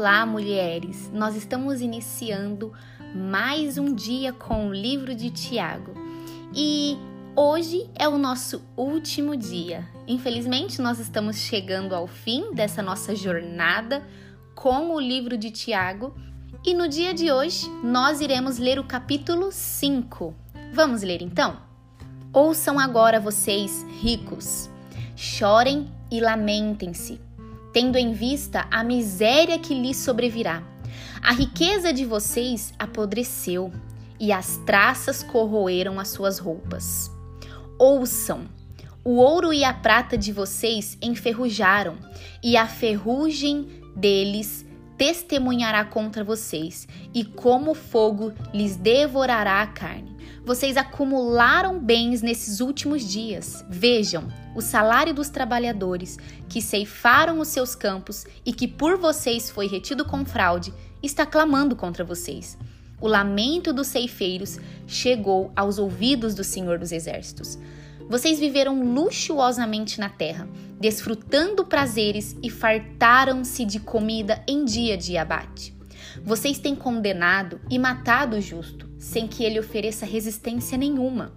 Olá, mulheres! Nós estamos iniciando mais um dia com o livro de Tiago e hoje é o nosso último dia. Infelizmente, nós estamos chegando ao fim dessa nossa jornada com o livro de Tiago e no dia de hoje nós iremos ler o capítulo 5. Vamos ler então? Ouçam agora vocês, ricos, chorem e lamentem-se tendo em vista a miséria que lhes sobrevirá. A riqueza de vocês apodreceu e as traças corroeram as suas roupas. Ouçam, o ouro e a prata de vocês enferrujaram, e a ferrugem deles testemunhará contra vocês, e como fogo lhes devorará a carne. Vocês acumularam bens nesses últimos dias. Vejam, o salário dos trabalhadores que ceifaram os seus campos e que por vocês foi retido com fraude, está clamando contra vocês. O lamento dos ceifeiros chegou aos ouvidos do Senhor dos Exércitos. Vocês viveram luxuosamente na terra, desfrutando prazeres e fartaram-se de comida em dia de abate. Vocês têm condenado e matado o justo, sem que ele ofereça resistência nenhuma.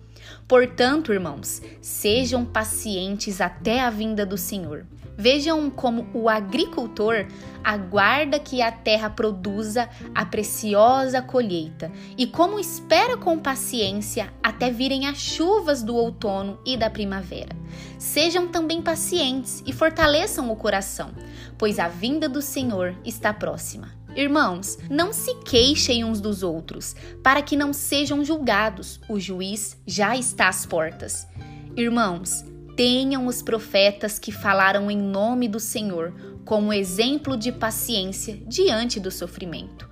Portanto, irmãos, sejam pacientes até a vinda do Senhor. Vejam como o agricultor aguarda que a terra produza a preciosa colheita e como espera com paciência até virem as chuvas do outono e da primavera. Sejam também pacientes e fortaleçam o coração, pois a vinda do Senhor está próxima. Irmãos, não se queixem uns dos outros, para que não sejam julgados. O juiz já está às portas. Irmãos, tenham os profetas que falaram em nome do Senhor como exemplo de paciência diante do sofrimento.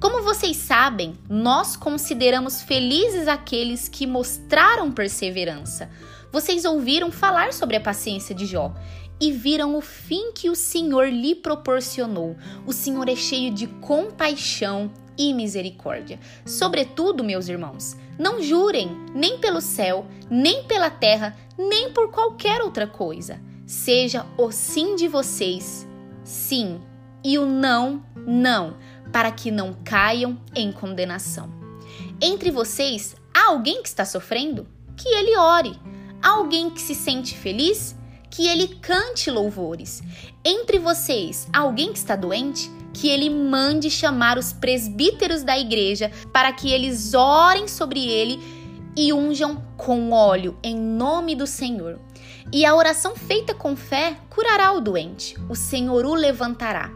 Como vocês sabem, nós consideramos felizes aqueles que mostraram perseverança. Vocês ouviram falar sobre a paciência de Jó e viram o fim que o Senhor lhe proporcionou. O Senhor é cheio de compaixão e misericórdia. Sobretudo, meus irmãos, não jurem nem pelo céu, nem pela terra, nem por qualquer outra coisa. Seja o sim de vocês, sim, e o não, não, para que não caiam em condenação. Entre vocês, há alguém que está sofrendo? Que ele ore. Há alguém que se sente feliz? Que ele cante louvores. Entre vocês, alguém que está doente, que ele mande chamar os presbíteros da igreja para que eles orem sobre ele e unjam com óleo em nome do Senhor. E a oração feita com fé curará o doente. O Senhor o levantará.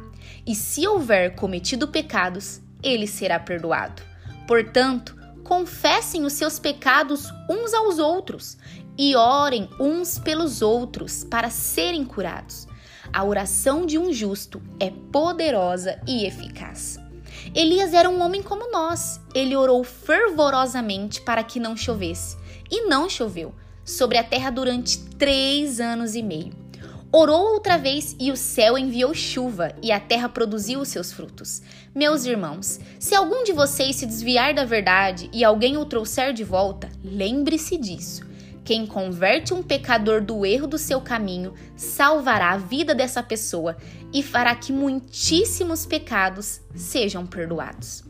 E se houver cometido pecados, ele será perdoado. Portanto, confessem os seus pecados uns aos outros e orem uns pelos outros para serem curados. A oração de um justo é poderosa e eficaz. Elias era um homem como nós. Ele orou fervorosamente para que não chovesse. E não choveu sobre a terra durante três anos e meio. Orou outra vez e o céu enviou chuva e a terra produziu os seus frutos. Meus irmãos, se algum de vocês se desviar da verdade e alguém o trouxer de volta, lembre-se disso. Quem converte um pecador do erro do seu caminho salvará a vida dessa pessoa e fará que muitíssimos pecados sejam perdoados.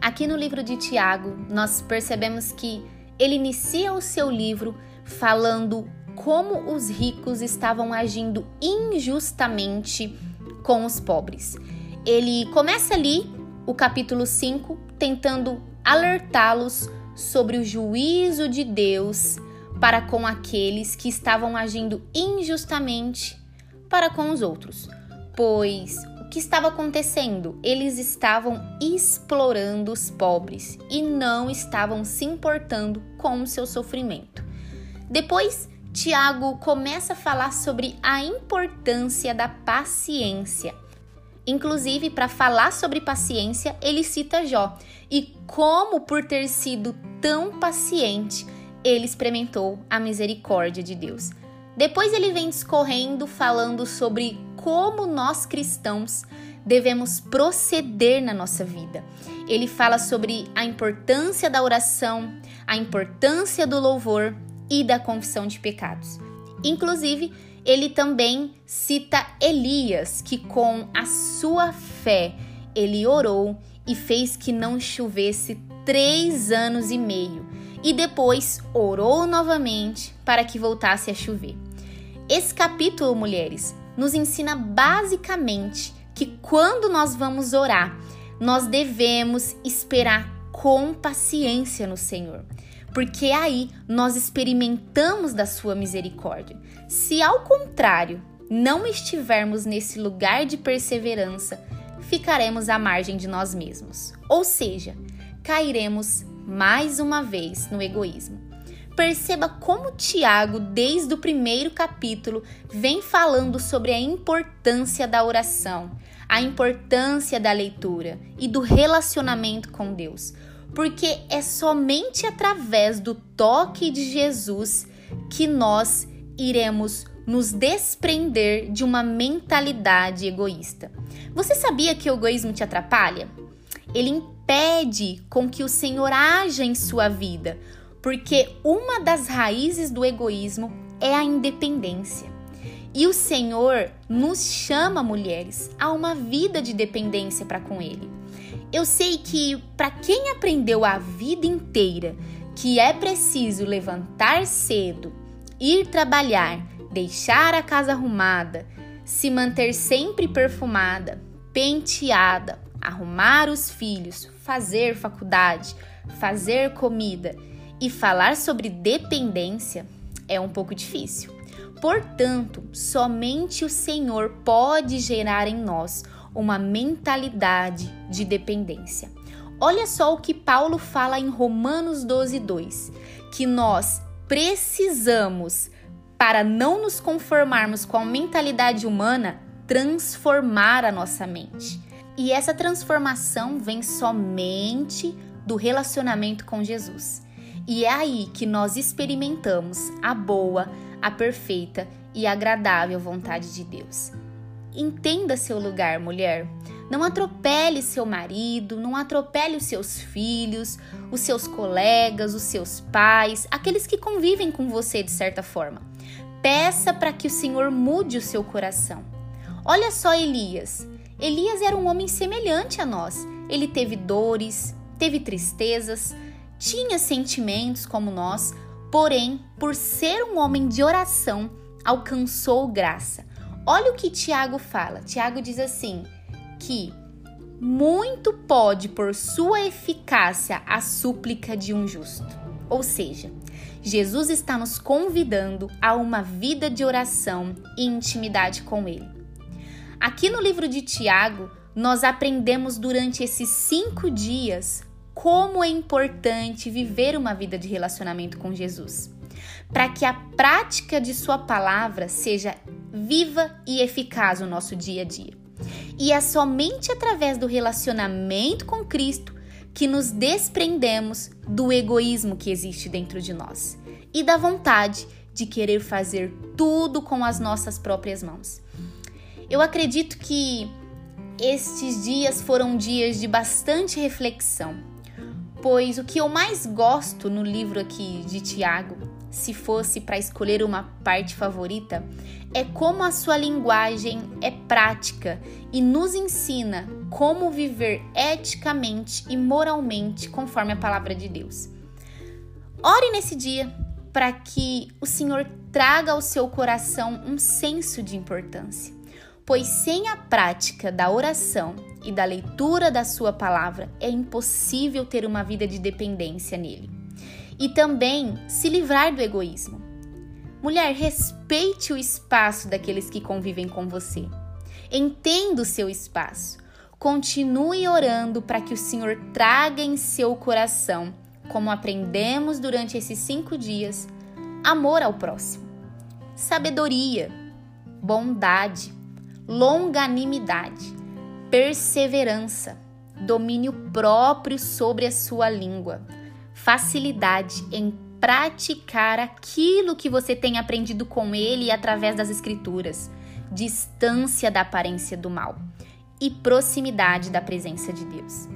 Aqui no livro de Tiago, nós percebemos que ele inicia o seu livro falando como os ricos estavam agindo injustamente com os pobres. Ele começa ali, o capítulo 5, tentando alertá-los sobre o juízo de Deus para com aqueles que estavam agindo injustamente para com os outros. Pois o que estava acontecendo? Eles estavam explorando os pobres e não estavam se importando com o seu sofrimento. Depois, Tiago começa a falar sobre a importância da paciência. Inclusive, para falar sobre paciência, ele cita Jó e como, por ter sido tão paciente, ele experimentou a misericórdia de Deus. Depois ele vem discorrendo falando sobre como nós cristãos devemos proceder na nossa vida. Ele fala sobre a importância da oração, a importância do louvor e da confissão de pecados. Inclusive, ele também cita Elias, que com a sua fé ele orou e fez que não chovesse três anos e meio, e depois orou novamente para que voltasse a chover. Esse capítulo, mulheres, nos ensina basicamente que quando nós vamos orar, nós devemos esperar com paciência no Senhor, porque aí nós experimentamos da sua misericórdia. Se ao contrário, não estivermos nesse lugar de perseverança, ficaremos à margem de nós mesmos. Ou seja, cairemos mais uma vez no egoísmo. Perceba como Tiago, desde o primeiro capítulo, vem falando sobre a importância da oração, a importância da leitura e do relacionamento com Deus, porque é somente através do toque de Jesus que nós iremos nos desprender de uma mentalidade egoísta. Você sabia que o egoísmo te atrapalha? Ele impede com que o Senhor haja em sua vida, porque uma das raízes do egoísmo é a independência. E o Senhor nos chama, mulheres, a uma vida de dependência para com Ele. Eu sei que para quem aprendeu a vida inteira que é preciso levantar cedo, ir trabalhar, deixar a casa arrumada, se manter sempre perfumada, penteada, arrumar os filhos, fazer faculdade, fazer comida e falar sobre dependência é um pouco difícil. Portanto, somente o Senhor pode gerar em nós uma mentalidade de dependência. Olha só o que Paulo fala em Romanos 12, 2: que nós precisamos, para não nos conformarmos com a mentalidade humana, transformar a nossa mente. E essa transformação vem somente do relacionamento com Jesus. E é aí que nós experimentamos a boa, a perfeita e agradável vontade de Deus. Entenda seu lugar, mulher. Não atropele seu marido, não atropele os seus filhos, os seus colegas, os seus pais, aqueles que convivem com você de certa forma. Peça para que o Senhor mude o seu coração. Olha só Elias. Elias era um homem semelhante a nós. Ele teve dores, teve tristezas, tinha sentimentos como nós, porém, por ser um homem de oração, alcançou graça. Olha o que Tiago fala. Tiago diz assim: que muito pode por sua eficácia a súplica de um justo. Ou seja, Jesus está nos convidando a uma vida de oração e intimidade com Ele. Aqui no livro de Tiago, nós aprendemos durante esses cinco dias como é importante viver uma vida de relacionamento com Jesus, para que a prática de Sua palavra seja viva e eficaz no nosso dia a dia. E é somente através do relacionamento com Cristo que nos desprendemos do egoísmo que existe dentro de nós e da vontade de querer fazer tudo com as nossas próprias mãos. Eu acredito que estes dias foram dias de bastante reflexão, pois o que eu mais gosto no livro aqui de Tiago se fosse para escolher uma parte favorita, é como a sua linguagem é prática e nos ensina como viver eticamente e moralmente conforme a palavra de Deus. Ore nesse dia para que o Senhor traga ao seu coração um senso de importância, pois sem a prática da oração e da leitura da sua palavra é impossível ter uma vida de dependência nele e também se livrar do egoísmo. Mulher, respeite o espaço daqueles que convivem com você. Entenda o seu espaço. Continue orando para que o Senhor traga em seu coração, como aprendemos durante esses cinco dias, amor ao próximo, sabedoria, bondade, longanimidade, perseverança, domínio próprio sobre a sua língua facilidade em praticar aquilo que você tem aprendido com ele através das escrituras, distância da aparência do mal e proximidade da presença de Deus.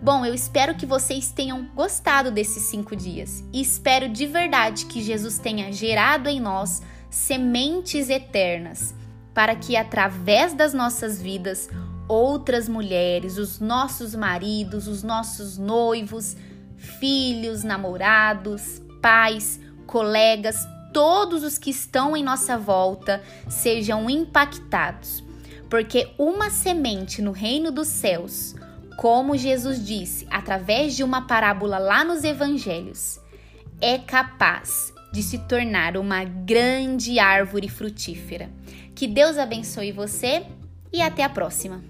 Bom, eu espero que vocês tenham gostado desses cinco dias e espero de verdade que Jesus tenha gerado em nós sementes eternas, para que através das nossas vidas, outras mulheres, os nossos maridos, os nossos noivos, filhos, namorados, pais, colegas, todos os que estão em nossa volta sejam impactados. Porque uma semente no reino dos céus como Jesus disse através de uma parábola lá nos evangelhos, é capaz de se tornar uma grande árvore frutífera. Que Deus abençoe você e até a próxima!